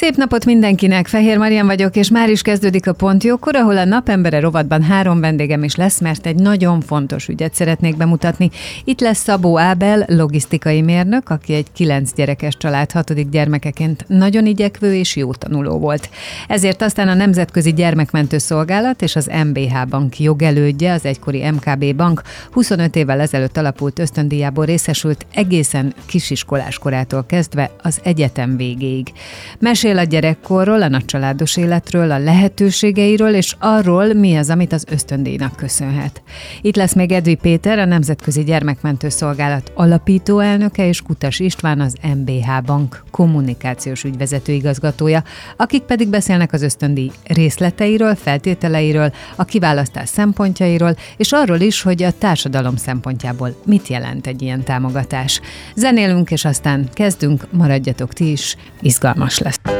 Szép napot mindenkinek, Fehér Marian vagyok, és már is kezdődik a Pontjókor, ahol a napembere rovatban három vendégem is lesz, mert egy nagyon fontos ügyet szeretnék bemutatni. Itt lesz Szabó Ábel, logisztikai mérnök, aki egy kilenc gyerekes család hatodik gyermekeként nagyon igyekvő és jó tanuló volt. Ezért aztán a Nemzetközi Gyermekmentő Szolgálat és az MBH Bank jogelődje, az egykori MKB Bank 25 évvel ezelőtt alapult ösztöndíjából részesült egészen kisiskolás korától kezdve az egyetem végéig. Mesél Mesél a gyerekkorról, a nagycsaládos életről, a lehetőségeiről, és arról, mi az, amit az ösztöndíjnak köszönhet. Itt lesz még Edvi Péter, a Nemzetközi Gyermekmentő Szolgálat alapító elnöke, és Kutas István, az MBH Bank kommunikációs ügyvezető igazgatója, akik pedig beszélnek az ösztöndíj részleteiről, feltételeiről, a kiválasztás szempontjairól, és arról is, hogy a társadalom szempontjából mit jelent egy ilyen támogatás. Zenélünk, és aztán kezdünk, maradjatok ti is, izgalmas lesz.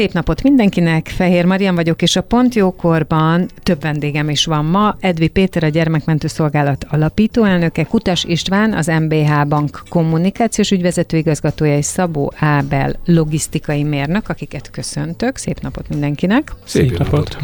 Szép napot mindenkinek, Fehér Marian vagyok, és a Pont Jókorban több vendégem is van ma. Edvi Péter, a Gyermekmentő Szolgálat alapító elnöke, Kutas István, az MBH Bank kommunikációs ügyvezető igazgatója, és Szabó Ábel, logisztikai mérnök, akiket köszöntök. Szép napot mindenkinek. Szép, Szép napot.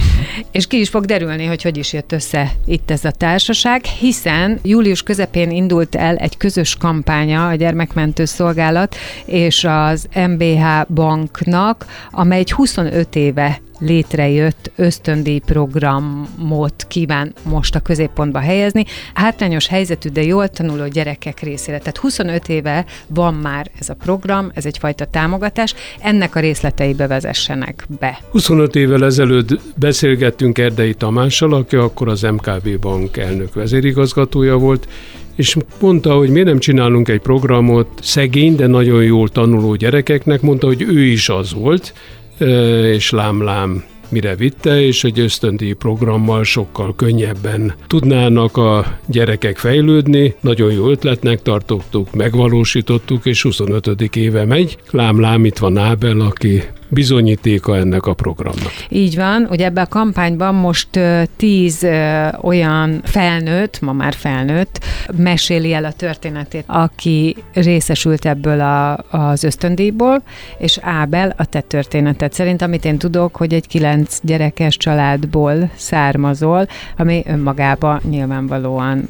És ki is fog derülni, hogy hogy is jött össze itt ez a társaság, hiszen július közepén indult el egy közös kampánya a Gyermekmentő Szolgálat és az MBH Banknak, amely egy 25 éve létrejött ösztöndíj programot kíván most a középpontba helyezni. Hátrányos helyzetű, de jól tanuló gyerekek részére. Tehát 25 éve van már ez a program, ez egyfajta támogatás, ennek a részleteibe vezessenek be. 25 évvel ezelőtt beszélgettünk Erdei Tamással, aki akkor az MKB Bank elnök vezérigazgatója volt, és mondta, hogy miért nem csinálunk egy programot szegény, de nagyon jól tanuló gyerekeknek, mondta, hogy ő is az volt, és lámlám mire vitte, és egy ösztöndíj programmal sokkal könnyebben tudnának a gyerekek fejlődni. Nagyon jó ötletnek tartottuk, megvalósítottuk, és 25. éve megy. Lám-lám, itt van Ábel, aki bizonyítéka ennek a programnak. Így van, ugye ebben a kampányban most tíz olyan felnőtt, ma már felnőtt, meséli el a történetét, aki részesült ebből a, az ösztöndíjból, és Ábel a te történetet. Szerint, amit én tudok, hogy egy kilenc gyerekes családból származol, ami önmagában nyilvánvalóan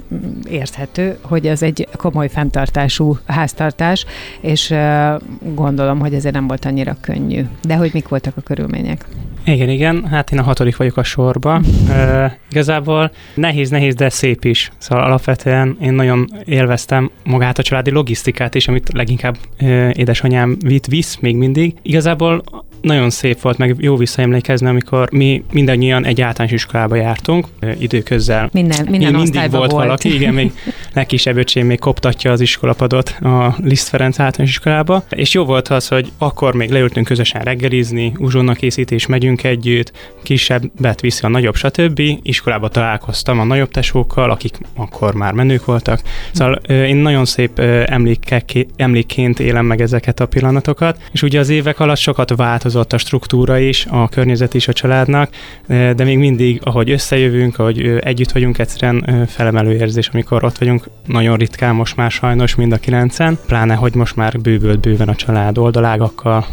érthető, hogy ez egy komoly fenntartású háztartás, és gondolom, hogy ezért nem volt annyira könnyű de hogy mik voltak a körülmények? Igen, igen, hát én a hatodik vagyok a sorba. Uh, igazából nehéz, nehéz, de szép is. Szóval alapvetően én nagyon élveztem magát a családi logisztikát is, amit leginkább uh, édesanyám vitt, visz még mindig. Igazából nagyon szép volt, meg jó visszaemlékezni, amikor mi mindannyian egy általános iskolába jártunk, időközzel. Minden, minden mindig volt, volt valaki, igen, még legkisebb öcsém még koptatja az iskolapadot a Liszt Ferenc általános iskolába, és jó volt az, hogy akkor még leültünk közösen reggelizni, uzsonna készítés, megyünk együtt, kisebbet viszi a nagyobb, stb. Iskolába találkoztam a nagyobb tesókkal, akik akkor már menők voltak. Szóval én nagyon szép emlékként élem meg ezeket a pillanatokat, és ugye az évek alatt sokat változott a struktúra is, a környezet is a családnak, de még mindig, ahogy összejövünk, ahogy együtt vagyunk, egyszerűen felemelő érzés, amikor ott vagyunk, nagyon ritkán most már sajnos mind a kilencen, pláne, hogy most már bővült bőven a család oldalágakkal,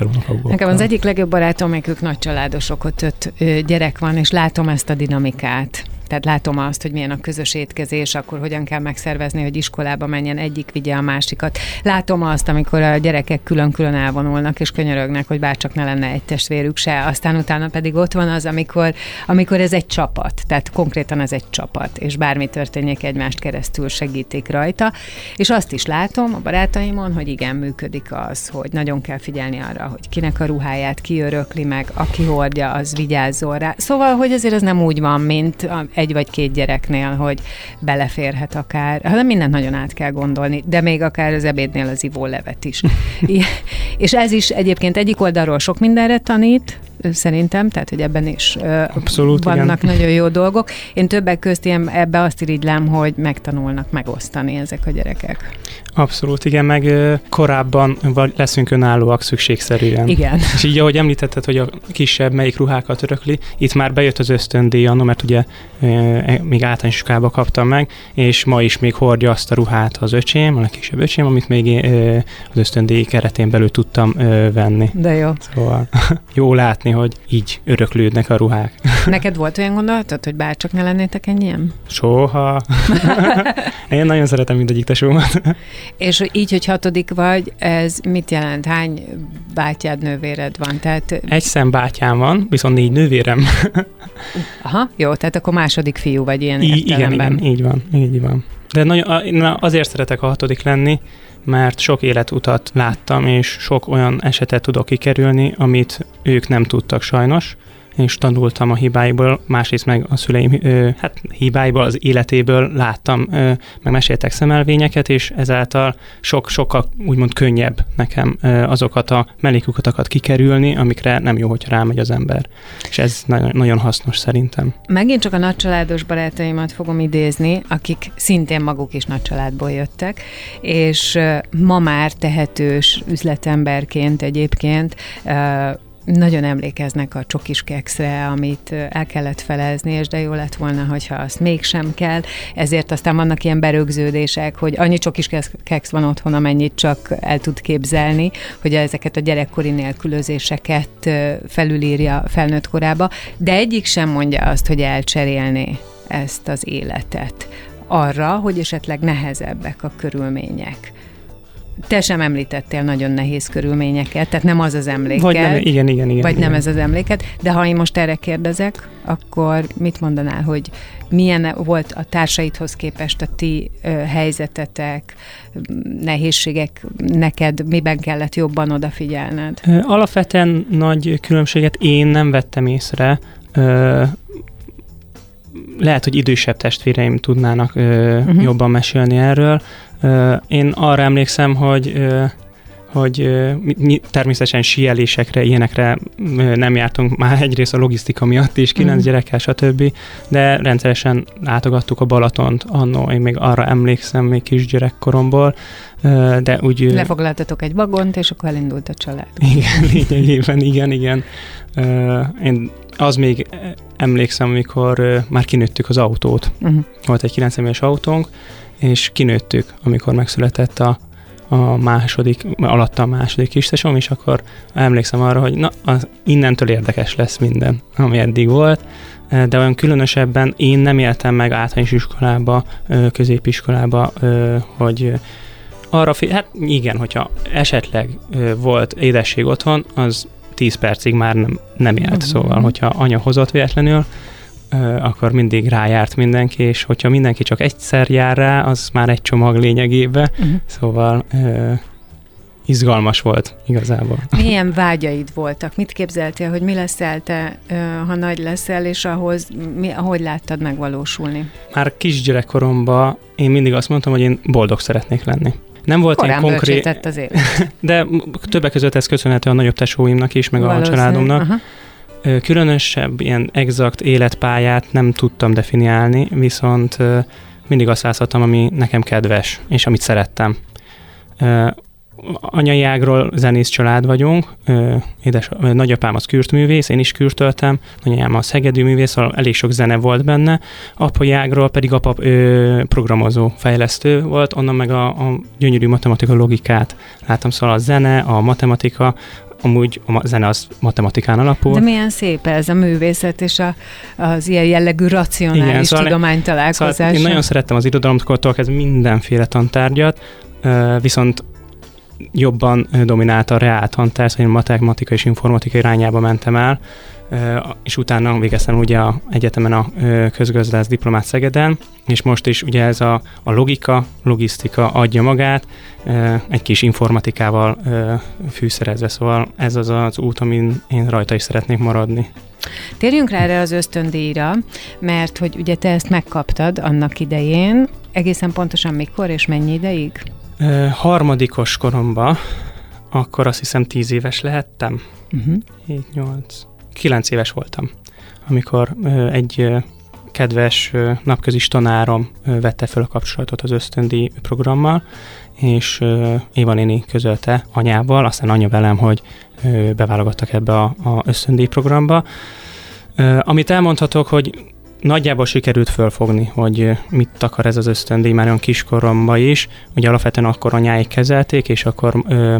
unokaöcsikkel, unokagókkal. Nekem az egyik legjobb barátom, ők nagy családosok, ott öt gyerek van, és látom ezt a dinamikát Tehát látom azt, hogy milyen a közös étkezés, akkor hogyan kell megszervezni, hogy iskolába menjen egyik, vigye a másikat. Látom azt, amikor a gyerekek külön-külön elvonulnak és könyörögnek, hogy bárcsak ne lenne egy testvérük se. Aztán utána pedig ott van az, amikor, amikor ez egy csapat. Tehát konkrétan ez egy csapat, és bármi történjék, egymást keresztül segítik rajta. És azt is látom a barátaimon, hogy igen, működik az, hogy nagyon kell figyelni arra, hogy kinek a ruháját kiörökli meg, aki hordja, az vigyázzon rá. Szóval, hogy azért ez nem úgy van, mint egy vagy két gyereknél, hogy beleférhet akár, hanem mindent nagyon át kell gondolni, de még akár az ebédnél az ivólevet is. és ez is egyébként egyik oldalról sok mindenre tanít, szerintem, tehát hogy ebben is Abszolút, vannak igen. nagyon jó dolgok. Én többek közt ilyen, ebbe azt irigylem, hogy megtanulnak megosztani ezek a gyerekek. Abszolút, igen, meg korábban leszünk önállóak szükségszerűen. Igen. És így, ahogy említetted, hogy a kisebb melyik ruhákat örökli, itt már bejött az ösztöndíj annó, mert ugye e, még általános iskolába kaptam meg, és ma is még hordja azt a ruhát az öcsém, a legkisebb öcsém, amit még az ösztöndíj keretén belül tudtam venni. De jó. Szóval jó látni, hogy így öröklődnek a ruhák. Neked volt olyan gondolatod, hogy bárcsak ne lennétek ennyien? Soha. Én nagyon szeretem mindegyik tesómat. És így, hogy hatodik vagy, ez mit jelent? Hány bátyád, nővéred van? Tehát... Egy szem bátyám van, viszont négy nővérem. Aha, jó, tehát akkor második fiú vagy ilyen I- igen, értelemben. igen, így van, így van. De nagyon, én azért szeretek a hatodik lenni, mert sok életutat láttam, és sok olyan esetet tudok kikerülni, amit ők nem tudtak sajnos, és tanultam a hibáiból, másrészt meg a szüleim hát hibáiból, az életéből láttam, meg meséltek szemelvényeket, és ezáltal sok, sokkal úgymond könnyebb nekem azokat a mellékukatokat kikerülni, amikre nem jó, hogyha rámegy az ember. És ez nagyon, nagyon hasznos szerintem. Megint csak a nagycsaládos barátaimat fogom idézni, akik szintén maguk is nagycsaládból jöttek, és ma már tehetős üzletemberként egyébként nagyon emlékeznek a csokis kekszre, amit el kellett felezni, és de jó lett volna, hogyha azt mégsem kell. Ezért aztán vannak ilyen berögződések, hogy annyi csokis keksz- van otthon, amennyit csak el tud képzelni, hogy ezeket a gyerekkori nélkülözéseket felülírja felnőtt korába, de egyik sem mondja azt, hogy elcserélné ezt az életet arra, hogy esetleg nehezebbek a körülmények. Te sem említettél nagyon nehéz körülményeket, tehát nem az az emléked. Vagy nem, igen, igen, igen. Vagy igen. nem ez az emléket, de ha én most erre kérdezek, akkor mit mondanál, hogy milyen volt a társaidhoz képest a ti ö, helyzetetek, nehézségek neked, miben kellett jobban odafigyelned? Alapvetően nagy különbséget én nem vettem észre. Ö, lehet, hogy idősebb testvéreim tudnának ö, uh-huh. jobban mesélni erről. Én arra emlékszem, hogy hogy mi, természetesen síelésekre, ilyenekre nem jártunk már egyrészt a logisztika miatt is, kilenc mm. gyerekkel, stb., de rendszeresen látogattuk a Balatont annó, én még arra emlékszem még kisgyerekkoromból, de úgy... Lefoglaltatok egy vagont, és akkor elindult a család. igen, lényegében, igen, igen. Én az még emlékszem, amikor már kinőttük az autót. Uh-huh. Volt egy 9 személyes autónk, és kinőttük, amikor megszületett a, a második, alatta a második kistesom, és akkor emlékszem arra, hogy na, az innentől érdekes lesz minden, ami eddig volt, de olyan különösebben én nem éltem meg általános iskolába, középiskolába, hogy arra, fi- hát igen, hogyha esetleg volt édesség otthon, az 10 percig már nem, nem élt. Mhm. Szóval, hogyha anya hozott véletlenül, akkor mindig rájárt mindenki, és hogyha mindenki csak egyszer jár rá, az már egy csomag lényegébe. Uh-huh. Szóval izgalmas volt igazából. Milyen vágyaid voltak? Mit képzeltél, hogy mi leszel te, ha nagy leszel, és ahhoz mi, ahogy láttad megvalósulni? Már kisgyerekkoromban én mindig azt mondtam, hogy én boldog szeretnék lenni. Nem volt Korán ilyen konkrét, az élet. de többek között ez köszönhető a nagyobb tesóimnak is, meg a Valószínű. családomnak. Aha. Különösebb, ilyen exakt életpályát nem tudtam definiálni, viszont mindig azt választottam, ami nekem kedves, és amit szerettem. Anyai ágról zenész család vagyunk, édes, nagyapám az kürtművész, én is kürtöltem, nagyanyám az hegedű művész, szóval elég sok zene volt benne, apai ágról pedig apa programozó, fejlesztő volt, onnan meg a, a gyönyörű matematika logikát láttam, szóval a zene, a matematika, amúgy a zene az matematikán alapul. De milyen szép ez a művészet és a, az ilyen jellegű racionális Igen, szóval tudomány találkozása. Szóval én nagyon szerettem az irodalomtól ez mindenféle tantárgyat, viszont jobban dominált a reál tantár, szóval én matematika és informatika irányába mentem el, és utána végeztem ugye a egyetemen a közgazdász diplomát Szegeden, és most is ugye ez a, a logika, logisztika adja magát, egy kis informatikával fűszerezve, szóval ez az az út, amin én rajta is szeretnék maradni. Térjünk rá erre az ösztöndíjra, mert hogy ugye te ezt megkaptad annak idején, egészen pontosan mikor és mennyi ideig? Harmadikos koromban, akkor azt hiszem tíz éves lehettem. Uh-huh. 7, 8, 9 éves voltam, amikor egy kedves napközis tanárom vette fel a kapcsolatot az ösztöndi programmal, és Éva néni közölte anyával, aztán anya velem, hogy beválogattak ebbe a, a ösztöndi programba. Amit elmondhatok, hogy nagyjából sikerült fölfogni, hogy mit akar ez az ösztöndíj már olyan kiskoromban is. Ugye alapvetően akkor anyáik kezelték, és akkor ö,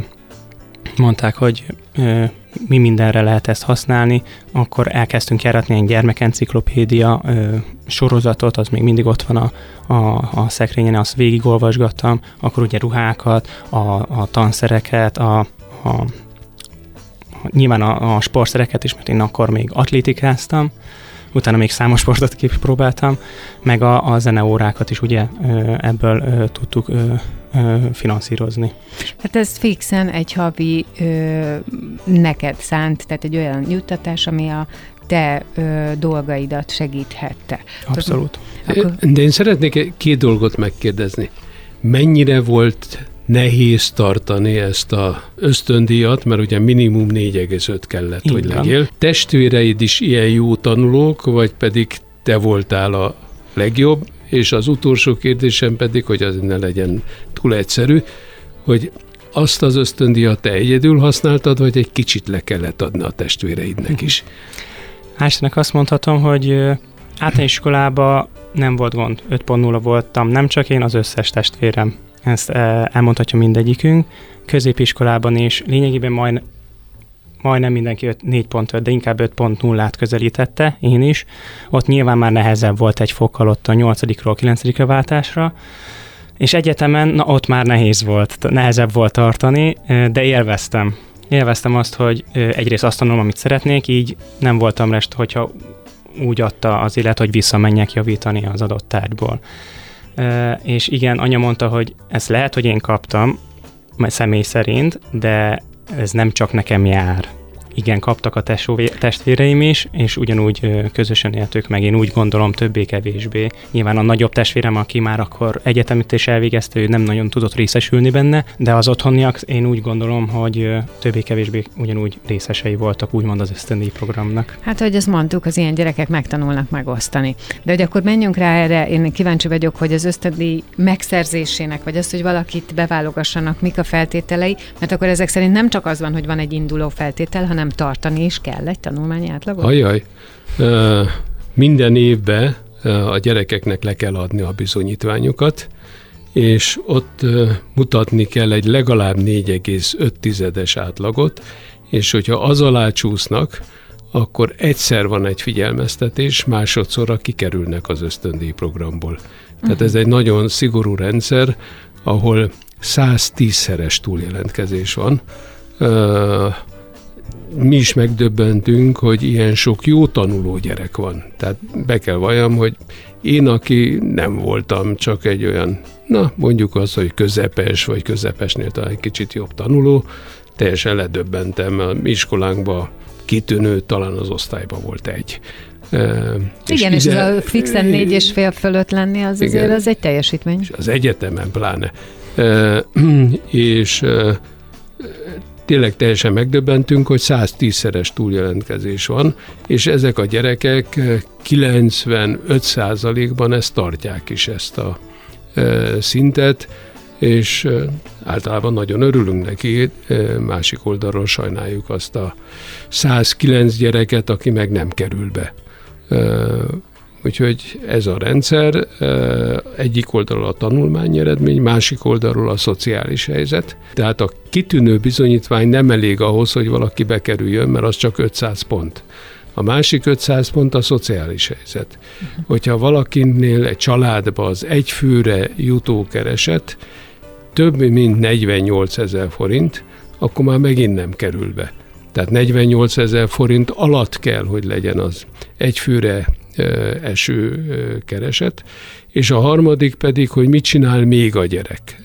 mondták, hogy ö, mi mindenre lehet ezt használni, akkor elkezdtünk járatni egy gyermekenciklopédia ö, sorozatot, az még mindig ott van a, a, a szekrényen, azt végigolvasgattam, akkor ugye ruhákat, a, a tanszereket, a, a nyilván a, a sportszereket is, mert én akkor még atlétikáztam, utána még számos sportot kipróbáltam, meg a, a zeneórákat is ugye ebből tudtuk finanszírozni. Hát ez fixen egy havi ö, neked szánt, tehát egy olyan juttatás, ami a te ö, dolgaidat segíthette. Abszolút. Akkor... De én szeretnék két dolgot megkérdezni. Mennyire volt nehéz tartani ezt a ösztöndíjat, mert ugye minimum 4,5 kellett, Igen. hogy legyél. Testvéreid is ilyen jó tanulók, vagy pedig te voltál a legjobb, és az utolsó kérdésem pedig, hogy az ne legyen túl egyszerű, hogy azt az ösztöndíjat te egyedül használtad, vagy egy kicsit le kellett adni a testvéreidnek is? Hálásnak azt mondhatom, hogy általános iskolában nem volt gond, 5.0 voltam, nem csak én, az összes testvérem ezt eh, elmondhatja mindegyikünk. Középiskolában is lényegében majd, majdnem mindenki 4.5, de inkább 5.0-át közelítette, én is. Ott nyilván már nehezebb volt egy fokkal ott a 8-ról 9 váltásra, és egyetemen, na ott már nehéz volt, nehezebb volt tartani, eh, de élveztem. Élveztem azt, hogy eh, egyrészt azt tanulom, amit szeretnék, így nem voltam rest, hogyha úgy adta az élet, hogy visszamenjek javítani az adott tárgyból és igen, anya mondta, hogy ezt lehet, hogy én kaptam, személy szerint, de ez nem csak nekem jár igen, kaptak a testvéreim is, és ugyanúgy közösen éltük meg, én úgy gondolom többé-kevésbé. Nyilván a nagyobb testvérem, aki már akkor egyetemit is elvégezte, ő nem nagyon tudott részesülni benne, de az otthoniak én úgy gondolom, hogy többé-kevésbé ugyanúgy részesei voltak, úgymond az ösztöndíj programnak. Hát, hogy ezt mondtuk, az ilyen gyerekek megtanulnak megosztani. De hogy akkor menjünk rá erre, én kíváncsi vagyok, hogy az ösztöndíj megszerzésének, vagy az, hogy valakit beválogassanak, mik a feltételei, mert akkor ezek szerint nem csak az van, hogy van egy induló feltétel, hanem hanem tartani is kell egy tanulmányi átlagot? Ajaj, minden évben a gyerekeknek le kell adni a bizonyítványokat, és ott mutatni kell egy legalább 4,5-es átlagot, és hogyha az alá csúsznak, akkor egyszer van egy figyelmeztetés, másodszorra kikerülnek az ösztöndíj programból. Tehát ez egy nagyon szigorú rendszer, ahol 110-szeres túljelentkezés van mi is megdöbbentünk, hogy ilyen sok jó tanuló gyerek van. Tehát be kell valljam, hogy én, aki nem voltam csak egy olyan, na mondjuk az, hogy közepes, vagy közepesnél talán egy kicsit jobb tanuló, teljesen ledöbbentem, a iskolánkban kitűnő, talán az osztályban volt egy. Igen, és, és ide, ez a fixen négy és fél fölött lenni, az igen, azért az egy teljesítmény. És az egyetemen pláne. és tényleg teljesen megdöbbentünk, hogy 110-szeres túljelentkezés van, és ezek a gyerekek 95%-ban ezt tartják is ezt a szintet, és általában nagyon örülünk neki, másik oldalról sajnáljuk azt a 109 gyereket, aki meg nem kerül be. Úgyhogy ez a rendszer egyik oldalról a tanulmány eredmény, másik oldalról a szociális helyzet. Tehát a kitűnő bizonyítvány nem elég ahhoz, hogy valaki bekerüljön, mert az csak 500 pont. A másik 500 pont a szociális helyzet. Hogyha valakinél egy családba az egy főre jutó kereset több mint 48 ezer forint, akkor már megint nem kerül be. Tehát 48 ezer forint alatt kell, hogy legyen az egyfőre eső kereset, és a harmadik pedig, hogy mit csinál még a gyerek.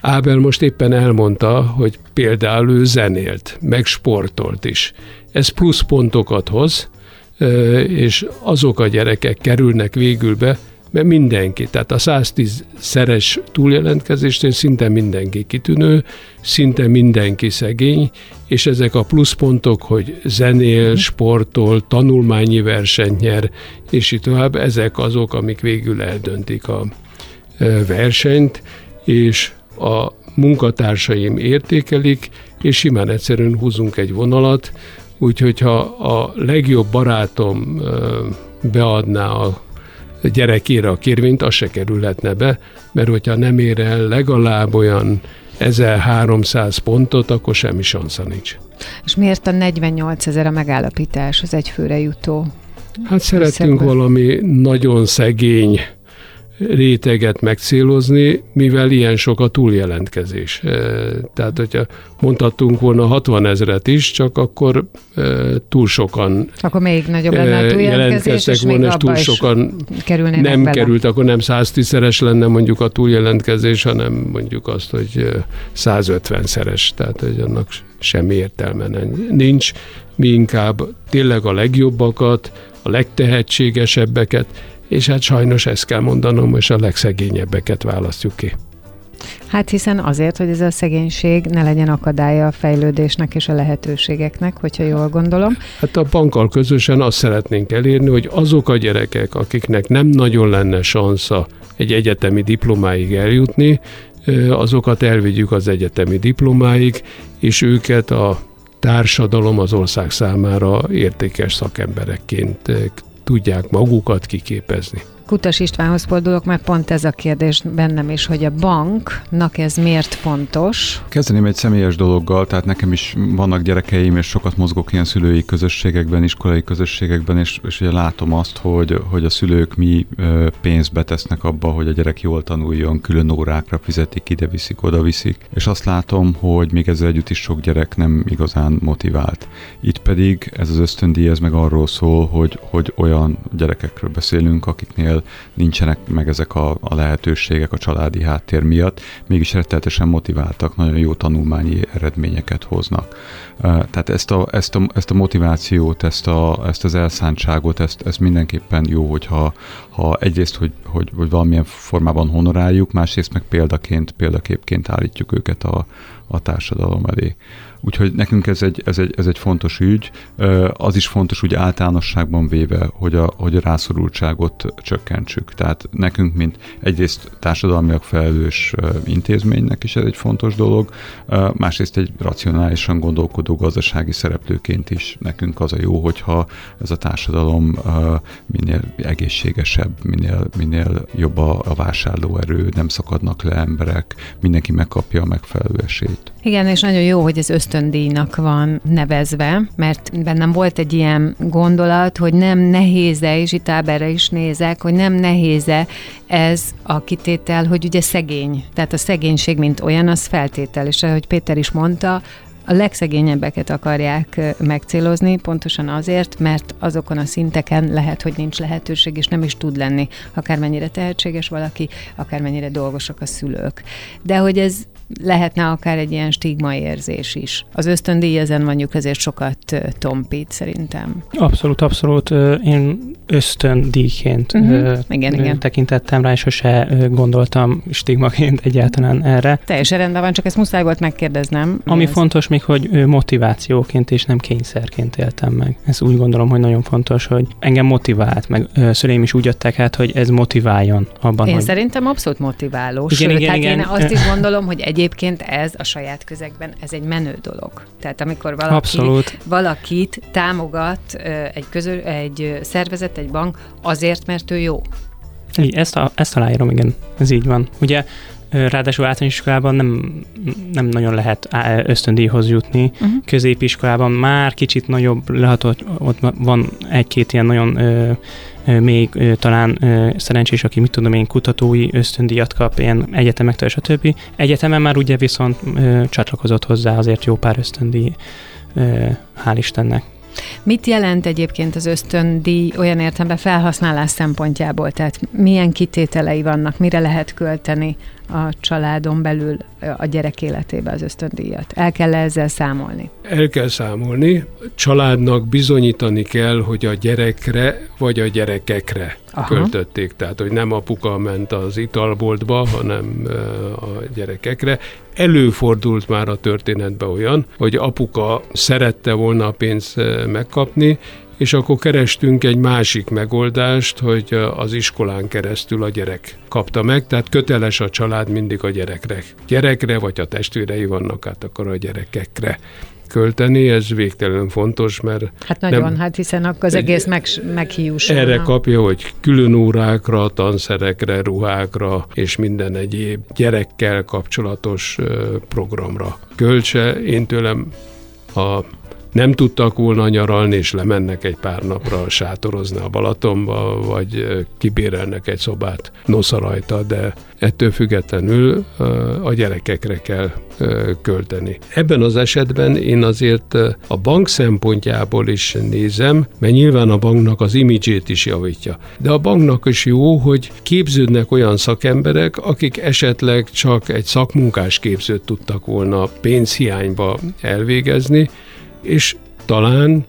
Ábel most éppen elmondta, hogy például ő zenélt, meg sportolt is. Ez plusz pontokat hoz, és azok a gyerekek kerülnek végül be, mert mindenki, tehát a 110 szeres túljelentkezésnél szinte mindenki kitűnő, szinte mindenki szegény, és ezek a pluszpontok, hogy zenél, mhm. sportol, tanulmányi versenyt nyer, és így tovább, ezek azok, amik végül eldöntik a versenyt, és a munkatársaim értékelik, és simán egyszerűen húzunk egy vonalat, úgyhogy ha a legjobb barátom beadná a gyerekére a kérvényt, az se kerülhetne be, mert hogyha nem ér el legalább olyan 1300 pontot, akkor semmi sansza nincs. És miért a 48 ezer a megállapítás, az egyfőre jutó? Hát szeretünk valami nagyon szegény réteget megcélozni, mivel ilyen sok a túljelentkezés. Tehát, hogyha mondhattunk volna 60 ezeret is, csak akkor túl sokan akkor még nagyobb lenne a jelentkeztek és volna, és túl sokan nem bele. került, akkor nem 110-szeres lenne mondjuk a túljelentkezés, hanem mondjuk azt, hogy 150-szeres, tehát hogy annak semmi értelme nincs. Mi inkább tényleg a legjobbakat, a legtehetségesebbeket, és hát sajnos ezt kell mondanom, és a legszegényebbeket választjuk ki. Hát hiszen azért, hogy ez a szegénység ne legyen akadálya a fejlődésnek és a lehetőségeknek, hogyha jól gondolom. Hát a bankkal közösen azt szeretnénk elérni, hogy azok a gyerekek, akiknek nem nagyon lenne sansza egy egyetemi diplomáig eljutni, azokat elvigyük az egyetemi diplomáig, és őket a társadalom az ország számára értékes szakemberekként tudják magukat kiképezni. Kutas Istvánhoz fordulok, mert pont ez a kérdés bennem is, hogy a banknak ez miért fontos? Kezdeném egy személyes dologgal, tehát nekem is vannak gyerekeim, és sokat mozgok ilyen szülői közösségekben, iskolai közösségekben, és, és ugye látom azt, hogy, hogy a szülők mi pénzt betesznek abba, hogy a gyerek jól tanuljon, külön órákra fizetik, ide viszik, oda viszik, és azt látom, hogy még ezzel együtt is sok gyerek nem igazán motivált. Itt pedig ez az ösztöndíj, ez meg arról szól, hogy, hogy olyan gyerekekről beszélünk, akiknél akiknél nincsenek meg ezek a, a lehetőségek a családi háttér miatt, mégis rettenetesen motiváltak, nagyon jó tanulmányi eredményeket hoznak. Tehát ezt a, ezt a, ezt a motivációt, ezt, a, ezt az elszántságot, ezt, ezt mindenképpen jó, hogyha ha egyrészt, hogy, hogy, hogy valamilyen formában honoráljuk, másrészt meg példaként, példaképként állítjuk őket a, a társadalom elé. Úgyhogy nekünk ez egy, ez egy, ez egy fontos ügy. Az is fontos úgy általánosságban véve, hogy a, hogy a rászorultságot csökkentsük. Tehát nekünk, mint egyrészt társadalmiak felelős intézménynek is ez egy fontos dolog, másrészt egy racionálisan gondolkodó gazdasági szereplőként is nekünk az a jó, hogyha ez a társadalom minél egészségesebb, minél, minél jobb a, a vásárlóerő, nem szakadnak le emberek, mindenki megkapja a megfelelő esélyt. Igen, és nagyon jó, hogy ez ösztöndíjnak van nevezve, mert bennem volt egy ilyen gondolat, hogy nem nehéze, és itt Áberre is nézek, hogy nem nehéze ez a kitétel, hogy ugye szegény. Tehát a szegénység, mint olyan, az feltétel. És ahogy Péter is mondta, a legszegényebbeket akarják megcélozni, pontosan azért, mert azokon a szinteken lehet, hogy nincs lehetőség, és nem is tud lenni, akármennyire tehetséges valaki, akármennyire dolgosak a szülők. De hogy ez lehetne akár egy ilyen stigma érzés is. Az ösztöndíj ezen mondjuk azért sokat tompít szerintem. Abszolút, abszolút. Én ösztöndíjként uh-huh. igen, igen. tekintettem rá, és sose gondoltam stigmaként egyáltalán erre. Teljesen rendben van, csak ezt muszáj volt megkérdeznem. Ami ez... fontos még, hogy motivációként és nem kényszerként éltem meg. Ez úgy gondolom, hogy nagyon fontos, hogy engem motivált, meg szüleim is úgy adták át, hogy ez motiváljon abban, Én hogy... szerintem abszolút motiváló. Igen, Sőt, igen, hát igen. én azt is gondolom, hogy egyébként ez a saját közegben, ez egy menő dolog. Tehát amikor valaki, Abszolút. valakit támogat egy, közül, egy szervezet, egy bank azért, mert ő jó. Így, ezt, a, ezt aláírom, igen, ez így van. Ugye ráadásul általános iskolában nem, nem nagyon lehet ösztöndíjhoz jutni. Uh-huh. Középiskolában már kicsit nagyobb lehet, hogy ott van egy-két ilyen nagyon ö, ö, még ö, talán ö, szerencsés, aki mit tudom én, kutatói ösztöndíjat kap, ilyen egyetemektől, stb. Egyetemen már ugye viszont ö, csatlakozott hozzá azért jó pár ösztöndíj, ö, hál' Istennek. Mit jelent egyébként az ösztöndíj olyan értelemben felhasználás szempontjából? Tehát milyen kitételei vannak, mire lehet költeni a családon belül a gyerek életébe az ösztöndíjat? El kell -e ezzel számolni? El kell számolni. Családnak bizonyítani kell, hogy a gyerekre vagy a gyerekekre Aha. költötték. Tehát, hogy nem apuka ment az italboltba, hanem a gyerekekre. Előfordult már a történetben olyan, hogy apuka szerette volna a pénzt megkapni, és akkor kerestünk egy másik megoldást, hogy az iskolán keresztül a gyerek kapta meg, tehát köteles a család mindig a gyerekre. Gyerekre, vagy a testvérei vannak, hát akkor a gyerekekre költeni, ez végtelenül fontos, mert... Hát nagyon, nem, hát hiszen akkor az egész meg, meghiúsul. Erre kapja, hogy külön órákra, tanszerekre, ruhákra és minden egyéb gyerekkel kapcsolatos programra költse. Én tőlem a nem tudtak volna nyaralni, és lemennek egy pár napra sátorozni a Balatonba, vagy kibérelnek egy szobát nosza rajta, de ettől függetlenül a gyerekekre kell költeni. Ebben az esetben én azért a bank szempontjából is nézem, mert nyilván a banknak az imidzsét is javítja. De a banknak is jó, hogy képződnek olyan szakemberek, akik esetleg csak egy szakmunkás képzőt tudtak volna pénzhiányba elvégezni, és talán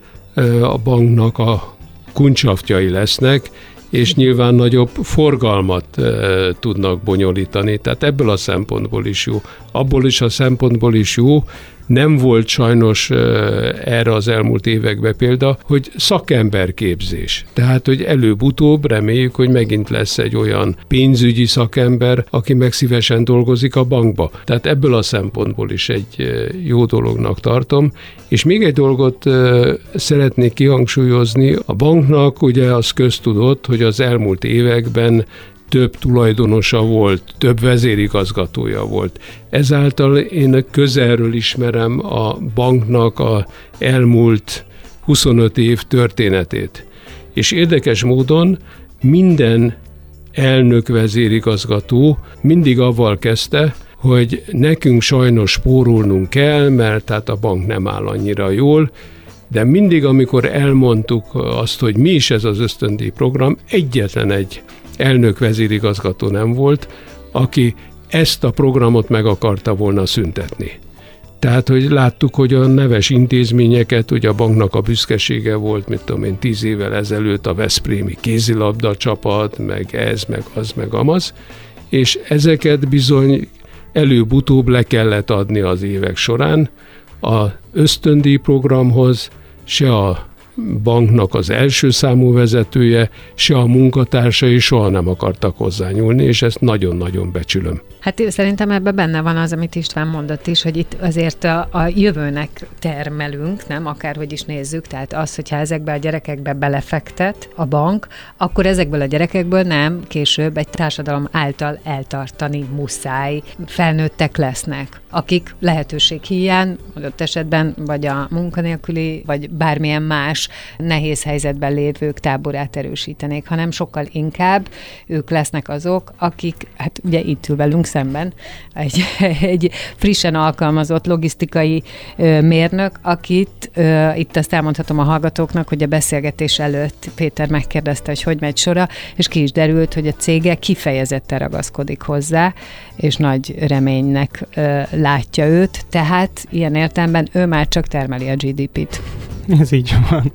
a banknak a kuncsaftjai lesznek, és nyilván nagyobb forgalmat e, tudnak bonyolítani. Tehát ebből a szempontból is jó. Abból is a szempontból is jó, nem volt sajnos erre az elmúlt években példa, hogy szakemberképzés. Tehát, hogy előbb-utóbb reméljük, hogy megint lesz egy olyan pénzügyi szakember, aki meg szívesen dolgozik a bankba. Tehát ebből a szempontból is egy jó dolognak tartom. És még egy dolgot szeretnék kihangsúlyozni. A banknak ugye az köztudott, hogy az elmúlt években több tulajdonosa volt, több vezérigazgatója volt. Ezáltal én közelről ismerem a banknak a elmúlt 25 év történetét. És érdekes módon minden elnök vezérigazgató mindig avval kezdte, hogy nekünk sajnos spórolnunk kell, mert tehát a bank nem áll annyira jól, de mindig, amikor elmondtuk azt, hogy mi is ez az ösztöndíj program, egyetlen egy elnök vezérigazgató nem volt, aki ezt a programot meg akarta volna szüntetni. Tehát, hogy láttuk, hogy a neves intézményeket, ugye a banknak a büszkesége volt, mit tudom én, tíz évvel ezelőtt a Veszprémi kézilabda csapat, meg ez, meg az, meg amaz, és ezeket bizony előbb-utóbb le kellett adni az évek során a ösztöndíj programhoz, se a banknak az első számú vezetője, se a munkatársai soha nem akartak hozzányúlni, és ezt nagyon-nagyon becsülöm. Hát szerintem ebben benne van az, amit István mondott is, hogy itt azért a, a jövőnek termelünk, nem akárhogy is nézzük, tehát az, hogyha ezekbe a gyerekekbe belefektet a bank, akkor ezekből a gyerekekből nem később egy társadalom által eltartani muszáj felnőttek lesznek, akik lehetőség hiány, adott esetben vagy a munkanélküli, vagy bármilyen más más nehéz helyzetben lévők táborát erősítenék, hanem sokkal inkább ők lesznek azok, akik, hát ugye itt ül velünk szemben, egy, egy frissen alkalmazott logisztikai mérnök, akit itt azt elmondhatom a hallgatóknak, hogy a beszélgetés előtt Péter megkérdezte, hogy hogy megy sora, és ki is derült, hogy a cége kifejezetten ragaszkodik hozzá, és nagy reménynek látja őt, tehát ilyen értelemben ő már csak termeli a GDP-t. Ez így van.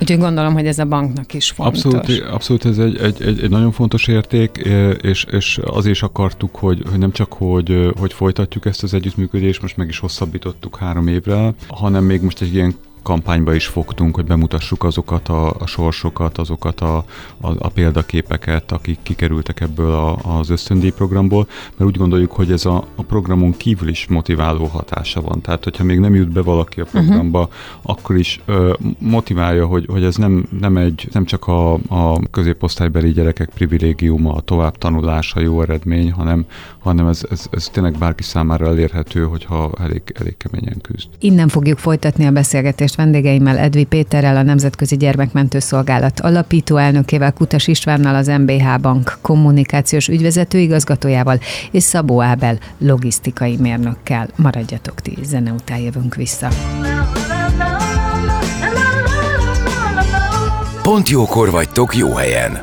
Úgyhogy gondolom, hogy ez a banknak is fontos. Abszolút, abszolút ez egy, egy, egy, egy nagyon fontos érték, és, és azért is akartuk, hogy, hogy nem csak, hogy, hogy folytatjuk ezt az együttműködést, most meg is hosszabbítottuk három évre, hanem még most egy ilyen kampányba is fogtunk, hogy bemutassuk azokat a, a sorsokat, azokat a, a, a példaképeket, akik kikerültek ebből a, az ösztöndíj programból, mert úgy gondoljuk, hogy ez a, a programon kívül is motiváló hatása van. Tehát, hogyha még nem jut be valaki a mhm. programba, uh-huh. akkor is ö, motiválja, hogy, hogy ez nem, nem, egy, nem csak a, a középosztálybeli gyerekek privilégiuma, a tovább tanulása, jó eredmény, hanem, hanem ez, ez, ez tényleg bárki számára elérhető, hogyha elég, elég keményen küzd. Innen fogjuk folytatni a beszélgetést vendégeimmel Edvi Péterrel, a Nemzetközi Gyermekmentő Szolgálat alapító elnökével, Kutas Istvánnal, az MBH Bank kommunikációs ügyvezető igazgatójával és Szabó Ábel logisztikai mérnökkel. Maradjatok ti, zene után jövünk vissza. Pont jókor vagytok jó helyen.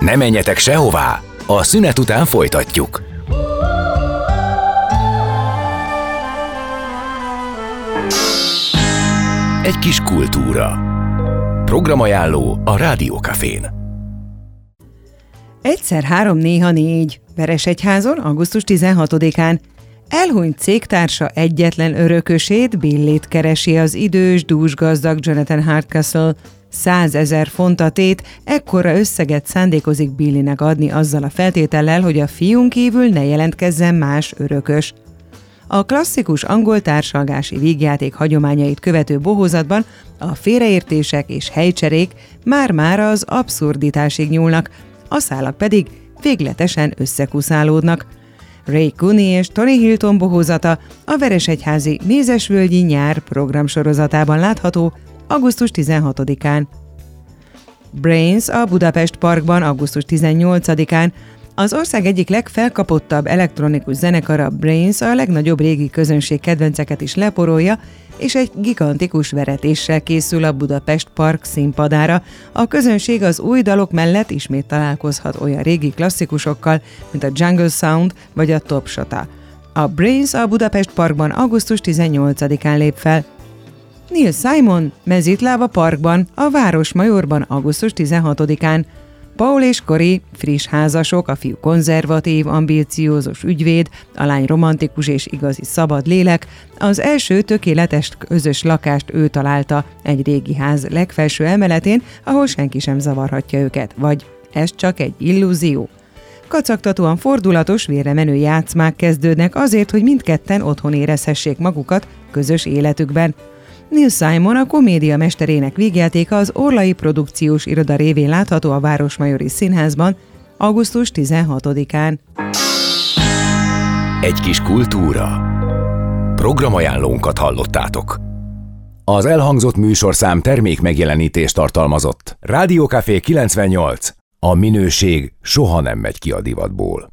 Ne menjetek sehová, a szünet után folytatjuk. Egy kis kultúra. Programajánló a Rádiókafén. Egyszer három, néha négy. Veresegyházon, augusztus 16-án. Elhunyt cégtársa egyetlen örökösét, Billét keresi az idős, dúsgazdag Jonathan Hardcastle. Százezer fontatét, ekkora összeget szándékozik Billinek adni azzal a feltétellel, hogy a fiún kívül ne jelentkezzen más örökös. A klasszikus angol társalgási vígjáték hagyományait követő bohózatban a félreértések és helycserék már-már az abszurditásig nyúlnak, a szálak pedig végletesen összekuszálódnak. Ray Cooney és Tony Hilton bohózata a Veresegyházi Mézesvölgyi nyár programsorozatában látható augusztus 16-án. Brains a Budapest Parkban augusztus 18-án, az ország egyik legfelkapottabb elektronikus zenekara Brains a legnagyobb régi közönség kedvenceket is leporolja, és egy gigantikus veretéssel készül a Budapest Park színpadára. A közönség az új dalok mellett ismét találkozhat olyan régi klasszikusokkal, mint a Jungle Sound vagy a Top Shota. A Brains a Budapest Parkban augusztus 18-án lép fel. Neil Simon Mezitláva Parkban, a Városmajorban augusztus 16-án, Paul és Kori, friss házasok, a fiú konzervatív, ambíciózus ügyvéd, a lány romantikus és igazi szabad lélek, az első tökéletes közös lakást ő találta egy régi ház legfelső emeletén, ahol senki sem zavarhatja őket, vagy ez csak egy illúzió. Kacagtatóan fordulatos, vére menő játszmák kezdődnek azért, hogy mindketten otthon érezhessék magukat közös életükben. Neil Simon a komédia mesterének vígjátéka az Orlai Produkciós Iroda révén látható a Városmajori Színházban augusztus 16-án. Egy kis kultúra. Programajánlónkat hallottátok. Az elhangzott műsorszám termék megjelenítést tartalmazott. Rádiókafé 98. A minőség soha nem megy ki a divatból.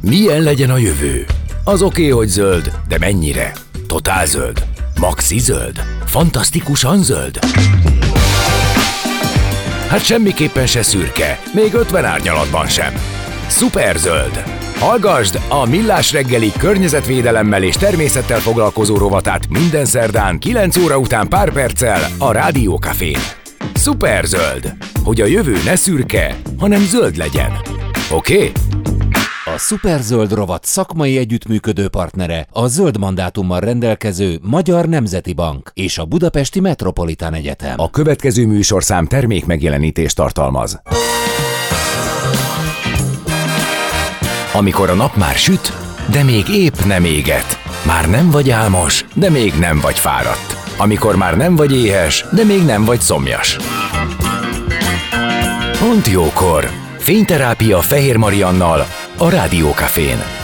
Milyen legyen a jövő? Az oké, okay, hogy zöld, de mennyire? Totál zöld? Maxi zöld? Fantasztikusan zöld? Hát semmiképpen se szürke, még 50 árnyalatban sem. Szuperzöld! Hallgasd a Millás reggeli környezetvédelemmel és természettel foglalkozó rovatát minden szerdán 9 óra után pár perccel a Rádiókafén. Szuperzöld! Hogy a jövő ne szürke, hanem zöld legyen. Oké? Okay? A Superzöld rovat szakmai együttműködő partnere a zöld mandátummal rendelkező Magyar Nemzeti Bank és a Budapesti Metropolitán Egyetem. A következő műsorszám termék megjelenítést tartalmaz. Amikor a nap már süt, de még épp nem éget. Már nem vagy álmos, de még nem vagy fáradt. Amikor már nem vagy éhes, de még nem vagy szomjas. Pont jókor! Fényterápia Fehér Mariannal a Rádiókafén.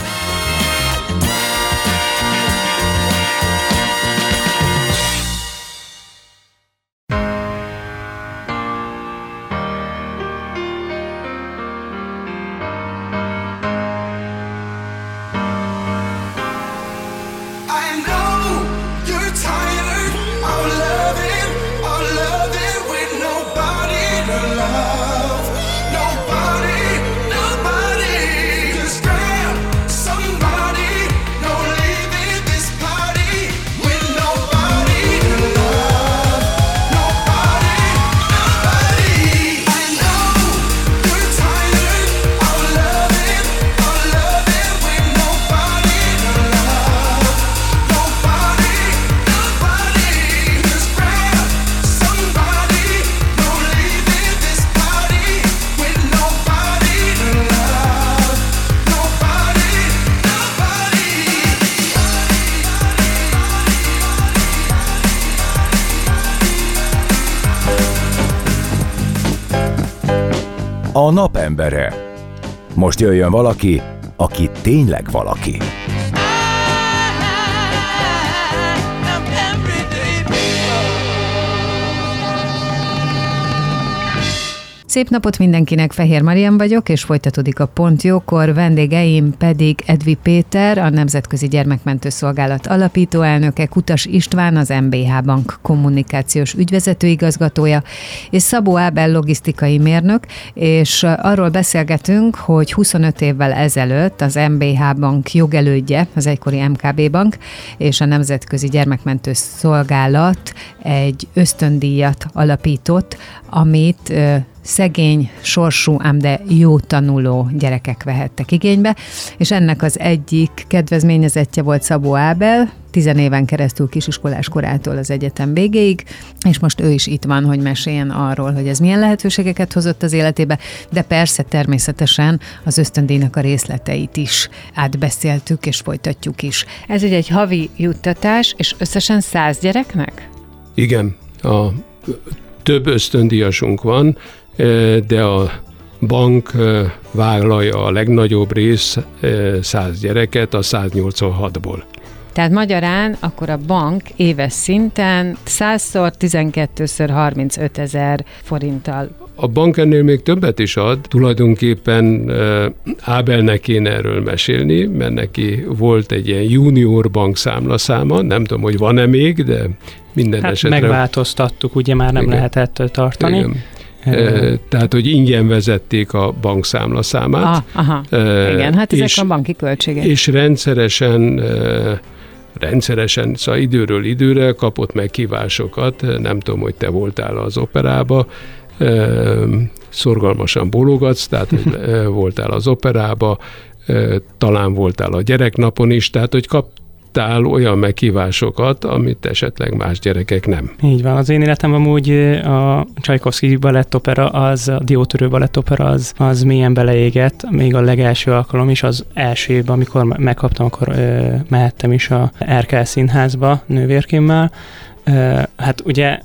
A napembere. Most jöjjön valaki, aki tényleg valaki. Szép napot mindenkinek, Fehér Marian vagyok, és folytatódik a Pont Jókor, vendégeim pedig Edvi Péter, a Nemzetközi Gyermekmentő Szolgálat alapító elnöke, Kutas István, az MBH Bank kommunikációs ügyvezető igazgatója, és Szabó Ábel logisztikai mérnök, és arról beszélgetünk, hogy 25 évvel ezelőtt az MBH Bank jogelődje, az egykori MKB Bank, és a Nemzetközi Gyermekmentő Szolgálat egy ösztöndíjat alapított, amit szegény, sorsú, ám de jó tanuló gyerekek vehettek igénybe, és ennek az egyik kedvezményezettje volt Szabó Ábel, tizenéven keresztül kisiskolás korától az egyetem végéig, és most ő is itt van, hogy meséljen arról, hogy ez milyen lehetőségeket hozott az életébe, de persze természetesen az ösztöndíjnak a részleteit is átbeszéltük, és folytatjuk is. Ez egy, egy havi juttatás, és összesen száz gyereknek? Igen, a több ösztöndíjasunk van, de a bank vállalja a legnagyobb rész 100 gyereket a 186-ból. Tehát magyarán akkor a bank éves szinten 100-szor, 12-ször 35 ezer forinttal a bank ennél még többet is ad, tulajdonképpen Ábelnek kéne erről mesélni, mert neki volt egy ilyen junior bank számlaszáma, nem tudom, hogy van-e még, de minden hát esetre... Megváltoztattuk, ugye már nem Igen. lehetett tartani. Igen. Tehát, hogy ingyen vezették a bankszámla számát. Ah, aha, igen, hát ezek és, a banki költségek. És rendszeresen rendszeresen, szóval időről időre kapott meghívásokat, nem tudom, hogy te voltál az operába, szorgalmasan bólogatsz, tehát hogy voltál az operába, talán voltál a gyereknapon is, tehát hogy kap, kaptál olyan meghívásokat, amit esetleg más gyerekek nem. Így van. Az én életem amúgy a Csajkovszki balettopera, az a Diótörő balettopera, az, az mélyen beleégett. Még a legelső alkalom is, az első évben, amikor megkaptam, akkor ö, mehettem is a Erkel színházba nővérkémmel. Hát ugye,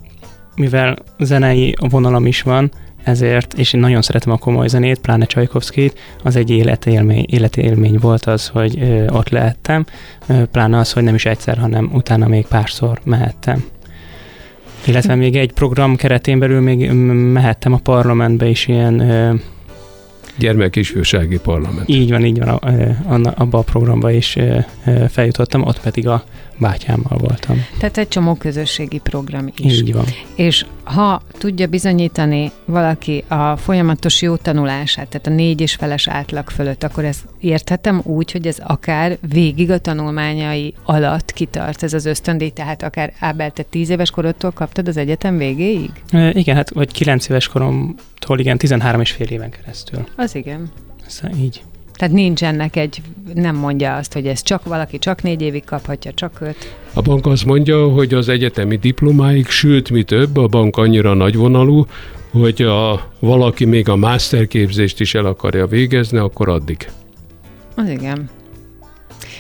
mivel zenei vonalam is van, ezért, és én nagyon szeretem a komoly zenét, pláne Csajkovszkit, az egy életélmény, életélmény volt az, hogy ö, ott lehettem, ö, pláne az, hogy nem is egyszer, hanem utána még párszor mehettem. Illetve még egy program keretén belül még mehettem a parlamentbe is ilyen ö, gyermekisfősági parlament. Így van, így van, abba a programba is feljutottam, ott pedig a bátyámmal voltam. Tehát egy csomó közösségi program is. Így van. És ha tudja bizonyítani valaki a folyamatos jó tanulását, tehát a négy és feles átlag fölött, akkor ez érthetem úgy, hogy ez akár végig a tanulmányai alatt kitart ez az ösztöndíj, tehát akár Ábel, te tíz éves korodtól kaptad az egyetem végéig? E, igen, hát vagy kilenc éves koromtól, igen, 13 és fél éven keresztül. Az igen. Ez így. Tehát nincs ennek egy, nem mondja azt, hogy ez csak valaki csak négy évig kaphatja, csak öt. A bank azt mondja, hogy az egyetemi diplomáig, sőt, mi több, a bank annyira nagyvonalú, hogy a, valaki még a masterképzést is el akarja végezni, akkor addig. Az igen.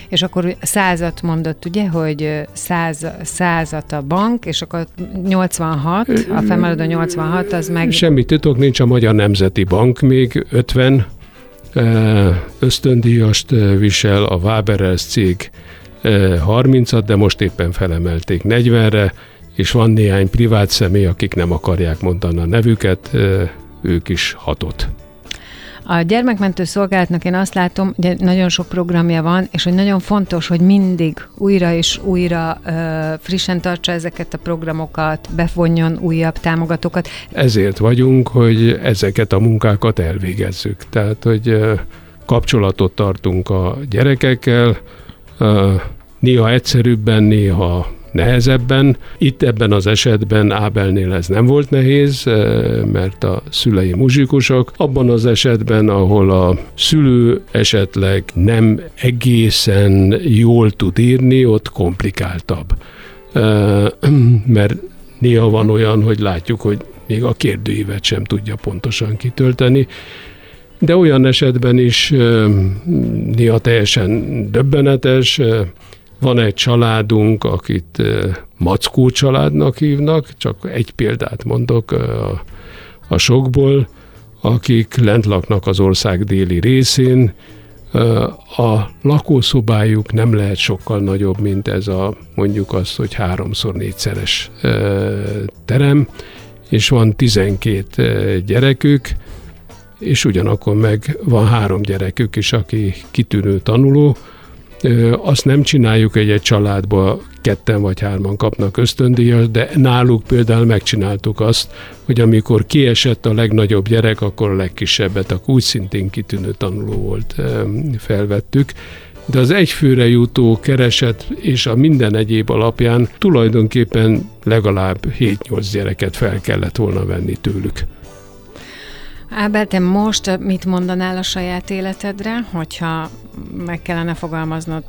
És akkor százat mondott, ugye, hogy száz, százat a bank, és akkor 86, a fennmaradó 86, az meg... Semmi titok nincs, a Magyar Nemzeti Bank még 50 ösztöndíjast visel, a Waberers cég 30-at, de most éppen felemelték 40-re, és van néhány privát személy, akik nem akarják mondani a nevüket, ők is hatot. A gyermekmentő szolgálatnak én azt látom, hogy nagyon sok programja van, és hogy nagyon fontos, hogy mindig újra és újra ö, frissen tartsa ezeket a programokat, bevonjon újabb támogatókat. Ezért vagyunk, hogy ezeket a munkákat elvégezzük. Tehát, hogy ö, kapcsolatot tartunk a gyerekekkel, ö, néha egyszerűbben, néha nehezebben. Itt ebben az esetben Ábelnél ez nem volt nehéz, eh, mert a szülei muzsikusok. Abban az esetben, ahol a szülő esetleg nem egészen jól tud írni, ott komplikáltabb. Eh, mert néha van olyan, hogy látjuk, hogy még a kérdőívet sem tudja pontosan kitölteni, de olyan esetben is eh, néha teljesen döbbenetes, van egy családunk, akit Mackó családnak hívnak, csak egy példát mondok a, a sokból, akik lent laknak az ország déli részén, a lakószobájuk nem lehet sokkal nagyobb, mint ez a mondjuk azt, hogy háromszor négyszeres terem, és van 12 gyerekük, és ugyanakkor meg van három gyerekük is, aki kitűnő tanuló. Azt nem csináljuk, hogy egy családba ketten vagy hárman kapnak ösztöndíjat, de náluk például megcsináltuk azt, hogy amikor kiesett a legnagyobb gyerek, akkor a legkisebbet, akkor úgy szintén kitűnő tanuló volt, felvettük de az egyfőre jutó kereset és a minden egyéb alapján tulajdonképpen legalább 7-8 gyereket fel kellett volna venni tőlük. Ábel, te most mit mondanál a saját életedre, hogyha meg kellene fogalmaznod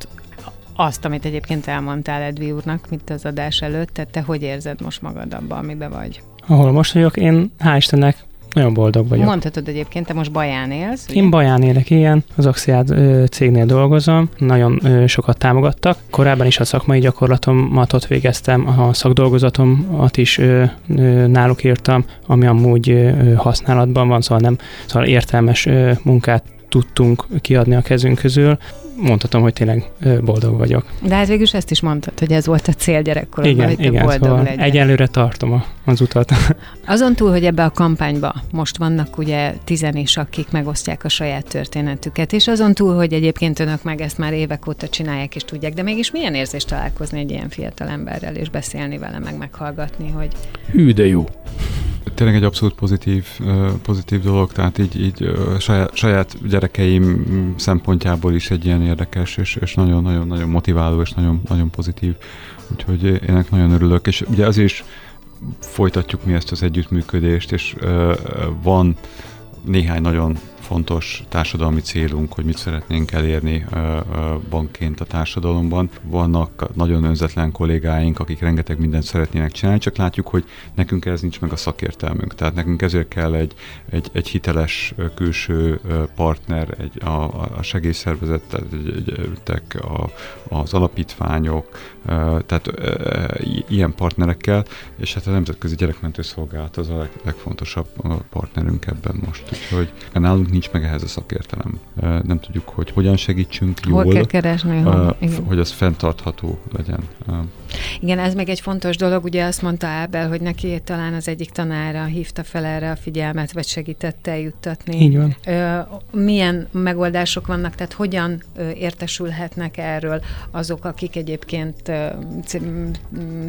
azt, amit egyébként elmondtál Edvi úrnak, mint az adás előtt, tehát te hogy érzed most magad abban, amiben vagy? Ahol most vagyok, én hál' Istennek nagyon boldog vagyok. Mondhatod egyébként, te most Baján élsz? Ugye? Én Baján élek, igen. Az Oxiad cégnél dolgozom. Nagyon ö, sokat támogattak. Korábban is a szakmai gyakorlatomat ott végeztem, a szakdolgozatomat is ö, ö, náluk írtam, ami amúgy ö, használatban van, szóval nem, szóval értelmes ö, munkát tudtunk kiadni a kezünk közül mondhatom, hogy tényleg boldog vagyok. De hát végül ezt is mondtad, hogy ez volt a cél gyerekkorodban, igen, hogy te igen, boldog szóval legyen. Egyelőre tartom az utat. Azon túl, hogy ebbe a kampányba most vannak ugye tizen is, akik megosztják a saját történetüket, és azon túl, hogy egyébként önök meg ezt már évek óta csinálják és tudják, de mégis milyen érzés találkozni egy ilyen fiatal emberrel, és beszélni vele, meg meghallgatni, hogy... Hű, de jó tényleg egy abszolút pozitív, pozitív dolog, tehát így, így saját, saját gyerekeim szempontjából is egy ilyen érdekes, és, és nagyon, nagyon, nagyon motiváló, és nagyon, nagyon pozitív. Úgyhogy ennek nagyon örülök, és ugye az is folytatjuk mi ezt az együttműködést, és van néhány nagyon fontos társadalmi célunk, hogy mit szeretnénk elérni bankként a társadalomban. Vannak nagyon önzetlen kollégáink, akik rengeteg mindent szeretnének csinálni, csak látjuk, hogy nekünk ez nincs meg a szakértelmünk. Tehát nekünk ezért kell egy, egy, egy hiteles külső partner, egy, a, a segélyszervezetek, a, az alapítványok, tehát ilyen partnerekkel, és hát a Nemzetközi Gyerekmentő Szolgálat az a leg, legfontosabb partnerünk ebben most. Úgyhogy nálunk nincs meg ehhez a szakértelem. Nem tudjuk, hogy hogyan segítsünk Hol jól, kell keresni, hol, hogy az fenntartható legyen. Igen, ez még egy fontos dolog, ugye azt mondta Ábel, hogy neki talán az egyik tanára hívta fel erre a figyelmet, vagy segítette eljuttatni. Így van. Milyen megoldások vannak, tehát hogyan értesülhetnek erről azok, akik egyébként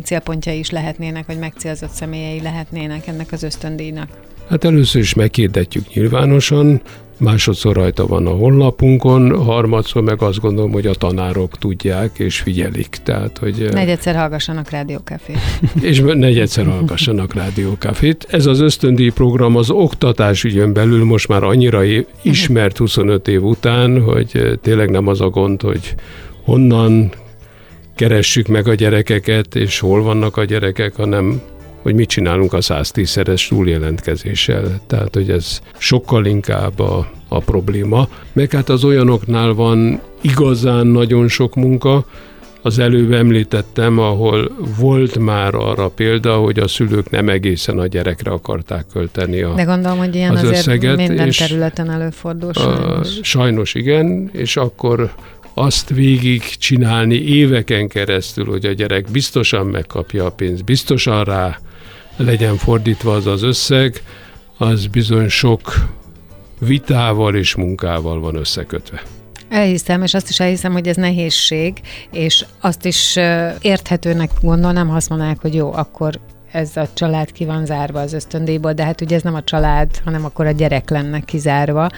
célpontjai is lehetnének, vagy megcélzott személyei lehetnének ennek az ösztöndíjnak? Hát először is meghirdetjük nyilvánosan, másodszor rajta van a honlapunkon, harmadszor meg azt gondolom, hogy a tanárok tudják és figyelik. Tehát, hogy negyedszer hallgassanak rádiókafét. És negyedszer hallgassanak rádiókafét. Ez az ösztöndíj program az oktatás ügyön belül most már annyira ismert 25 év után, hogy tényleg nem az a gond, hogy honnan keressük meg a gyerekeket, és hol vannak a gyerekek, hanem hogy mit csinálunk a 110-szeres túljelentkezéssel. Tehát, hogy ez sokkal inkább a, a probléma. Meg hát az olyanoknál van igazán nagyon sok munka, az előbb említettem, ahol volt már arra példa, hogy a szülők nem egészen a gyerekre akarták költeni a De gondolom, hogy ilyen az azért összeget, minden és területen előfordul sajnos. A, sajnos igen, és akkor azt végig csinálni éveken keresztül, hogy a gyerek biztosan megkapja a pénzt, biztosan rá legyen fordítva az az összeg, az bizony sok vitával és munkával van összekötve. Elhiszem, és azt is elhiszem, hogy ez nehézség, és azt is érthetőnek gondolnám, ha azt mondanák, hogy jó, akkor ez a család ki van zárva az ösztöndíjból, de hát ugye ez nem a család, hanem akkor a gyerek lenne kizárva.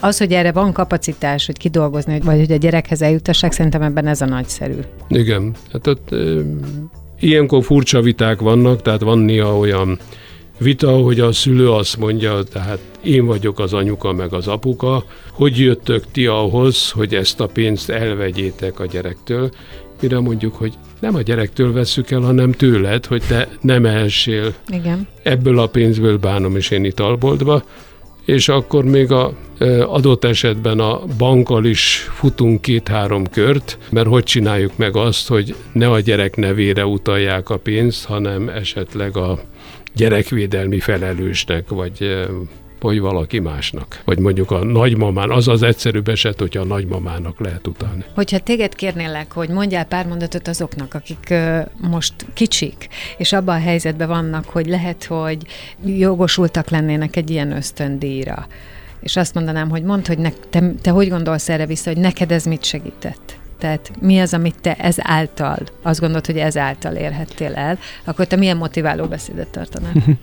Az, hogy erre van kapacitás, hogy kidolgozni, vagy hogy a gyerekhez eljutassák, szerintem ebben ez a nagyszerű. Igen, hát ott e, ilyenkor furcsa viták vannak, tehát van néha olyan vita, hogy a szülő azt mondja, tehát én vagyok az anyuka meg az apuka, hogy jöttök ti ahhoz, hogy ezt a pénzt elvegyétek a gyerektől, mire mondjuk, hogy nem a gyerektől veszük el, hanem tőled, hogy te nem elsél. Igen. Ebből a pénzből bánom is én italboltba, és akkor még a adott esetben a bankkal is futunk két-három kört, mert hogy csináljuk meg azt, hogy ne a gyerek nevére utalják a pénzt, hanem esetleg a gyerekvédelmi felelősnek, vagy vagy valaki másnak. Vagy mondjuk a nagymamán, az az egyszerűbb eset, hogyha a nagymamának lehet utalni. Hogyha téged kérnélek, hogy mondjál pár mondatot azoknak, akik ö, most kicsik, és abban a helyzetben vannak, hogy lehet, hogy jogosultak lennének egy ilyen ösztöndíjra, és azt mondanám, hogy mondd, hogy ne, te, te hogy gondolsz erre vissza, hogy neked ez mit segített? Tehát mi az, amit te ez által, azt gondolod, hogy ez által érhettél el, akkor te milyen motiváló beszédet tartanál?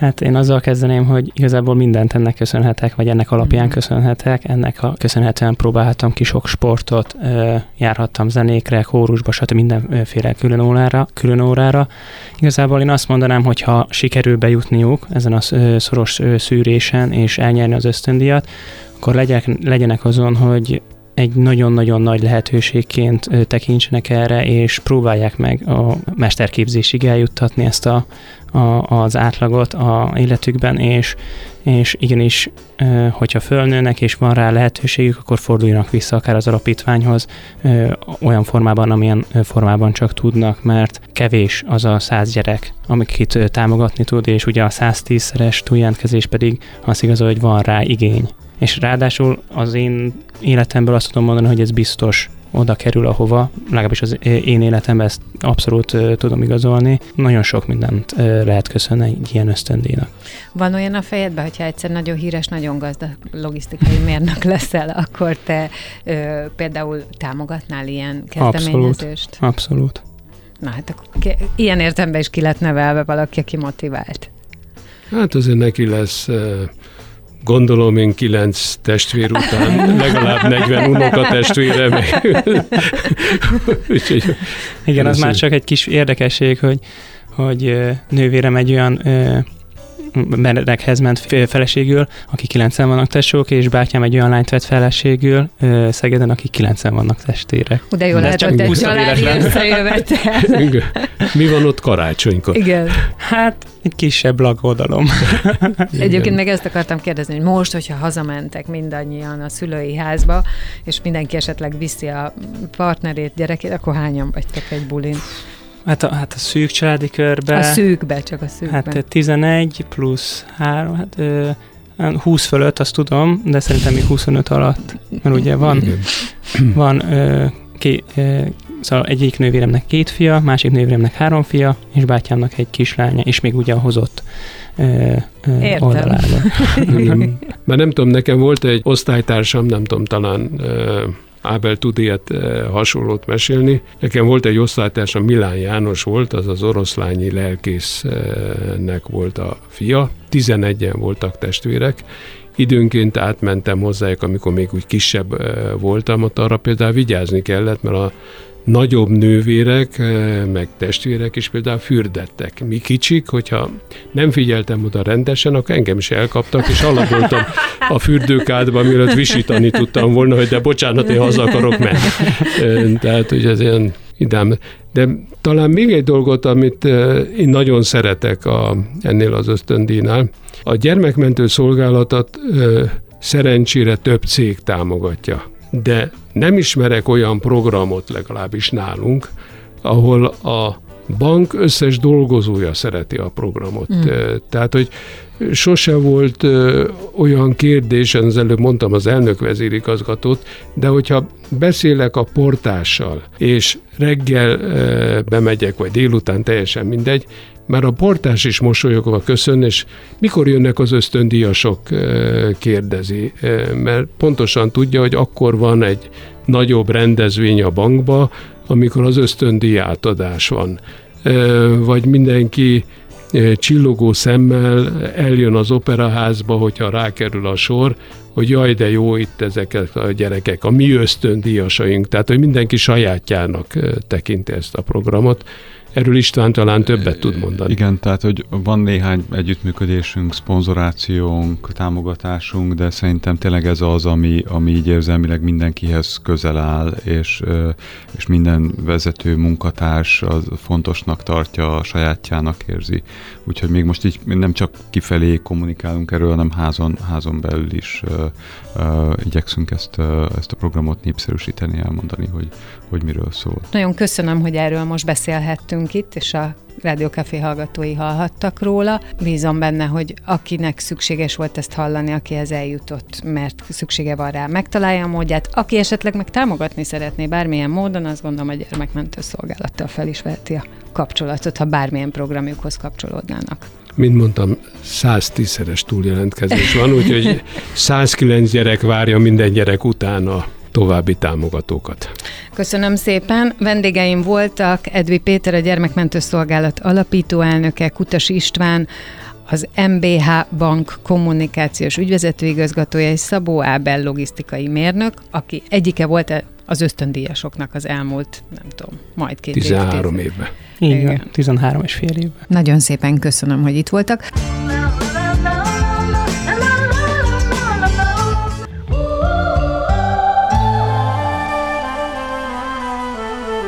Hát én azzal kezdeném, hogy igazából mindent ennek köszönhetek, vagy ennek alapján mm. köszönhetek. Ennek a köszönhetően próbálhattam ki sok sportot, járhattam zenékre, kórusba, stb. mindenféle külön órára, külön órára. Igazából én azt mondanám, hogy ha sikerül bejutniuk ezen a szoros szűrésen és elnyerni az ösztöndíjat, akkor legyenek azon, hogy egy nagyon-nagyon nagy lehetőségként tekintsenek erre, és próbálják meg a mesterképzésig eljuttatni ezt a, a, az átlagot a életükben, és, és igenis, hogyha fölnőnek és van rá lehetőségük, akkor forduljanak vissza akár az alapítványhoz olyan formában, amilyen formában csak tudnak, mert kevés az a száz gyerek, amiket támogatni tud, és ugye a 110-szeres túljelentkezés pedig az igaz, hogy van rá igény és ráadásul az én életemből azt tudom mondani, hogy ez biztos oda kerül, ahova, legalábbis az én életemben ezt abszolút uh, tudom igazolni. Nagyon sok mindent uh, lehet köszönni egy ilyen ösztöndíjnak. Van olyan a fejedben, hogyha egyszer nagyon híres, nagyon gazdag logisztikai mérnök leszel, akkor te uh, például támogatnál ilyen kezdeményezést? Abszolút. Abszolút. Na hát akkor ilyen értelemben is ki lett nevelve valaki, aki motivált. Hát azért neki lesz Gondolom én kilenc testvér után legalább 40 unoka testvére. Úgyhogy, Igen, az már csak egy kis érdekesség, hogy, hogy nővérem egy olyan merekhez ment feleségül, aki 90 vannak tesók, és bátyám egy olyan lányt vett feleségül Szegeden, aki 90 vannak testvérek. De jó lehet, hogy egy családi összejövetel. Mi van ott karácsonykor? Igen. Hát egy kisebb lagodalom. Egyébként meg ezt akartam kérdezni, hogy most, hogyha hazamentek mindannyian a szülői házba, és mindenki esetleg viszi a partnerét, gyerekét, akkor hányan vagytok egy bulin? Hát a, hát a szűk családi körbe... A szűkbe, csak a szűkbe. Hát 11 plusz 3, hát ö, 20 fölött, azt tudom, de szerintem még 25 alatt, mert ugye van, van ö, ké, ö, szóval egyik nővéremnek két fia, másik nővéremnek három fia, és bátyámnak egy kislánya, és még ugye hozott ö, ö, oldalába. Mert nem tudom, nekem volt egy osztálytársam, nem tudom, talán ö, Ábel tud ilyet eh, hasonlót mesélni. Nekem volt egy osztálytársam, Milán János volt, az az oroszlányi lelkésznek volt a fia. 11-en voltak testvérek, időnként átmentem hozzájuk, amikor még úgy kisebb voltam, ott arra például vigyázni kellett, mert a nagyobb nővérek, meg testvérek is például fürdettek. Mi kicsik, hogyha nem figyeltem oda rendesen, akkor engem is elkaptak, és alakultam a fürdőkádba, mielőtt visítani tudtam volna, hogy de bocsánat, én haza akarok menni. Eh, tehát, hogy ez ilyen idám. De talán még egy dolgot, amit eh, én nagyon szeretek a, ennél az ösztöndínál, a gyermekmentő szolgálatot szerencsére több cég támogatja de nem ismerek olyan programot legalábbis nálunk, ahol a bank összes dolgozója szereti a programot. Mm. Tehát, hogy sose volt olyan kérdés, az előbb mondtam az elnök vezérigazgatót, de hogyha beszélek a portással, és reggel bemegyek, vagy délután teljesen mindegy, már a portás is mosolyogva köszön, és mikor jönnek az ösztöndíjasok, kérdezi, mert pontosan tudja, hogy akkor van egy nagyobb rendezvény a bankba, amikor az ösztöndíj átadás van. Vagy mindenki csillogó szemmel eljön az operaházba, hogyha rákerül a sor, hogy jaj, de jó itt ezek a gyerekek, a mi ösztöndíjasaink, tehát hogy mindenki sajátjának tekinti ezt a programot, Erről István talán többet tud mondani. Igen, tehát hogy van néhány együttműködésünk, szponzorációnk, támogatásunk, de szerintem tényleg ez az, ami, ami így érzelmileg mindenkihez közel áll, és, és minden vezető munkatárs az fontosnak tartja, a sajátjának érzi. Úgyhogy még most így nem csak kifelé kommunikálunk erről, hanem házon, házon belül is uh, uh, igyekszünk ezt, uh, ezt a programot népszerűsíteni, elmondani, hogy, hogy miről szól. Nagyon köszönöm, hogy erről most beszélhettünk velünk itt, és a Rádiókafé hallgatói hallhattak róla. Bízom benne, hogy akinek szükséges volt ezt hallani, akihez eljutott, mert szüksége van rá, megtalálja a módját. Aki esetleg meg támogatni szeretné bármilyen módon, azt gondolom, a gyermekmentő szolgálattal fel is veheti a kapcsolatot, ha bármilyen programjukhoz kapcsolódnának. Mint mondtam, 110-szeres túljelentkezés van, úgyhogy 109 gyerek várja minden gyerek után a további támogatókat. Köszönöm szépen. Vendégeim voltak Edvi Péter, a Gyermekmentő Szolgálat alapító elnöke, Kutas István, az MBH Bank kommunikációs ügyvezető igazgatója és Szabó Ábel logisztikai mérnök, aki egyike volt az ösztöndíjasoknak az elmúlt, nem tudom, majd két 13 évben. Igen, 13 és fél évben. Nagyon szépen köszönöm, hogy itt voltak.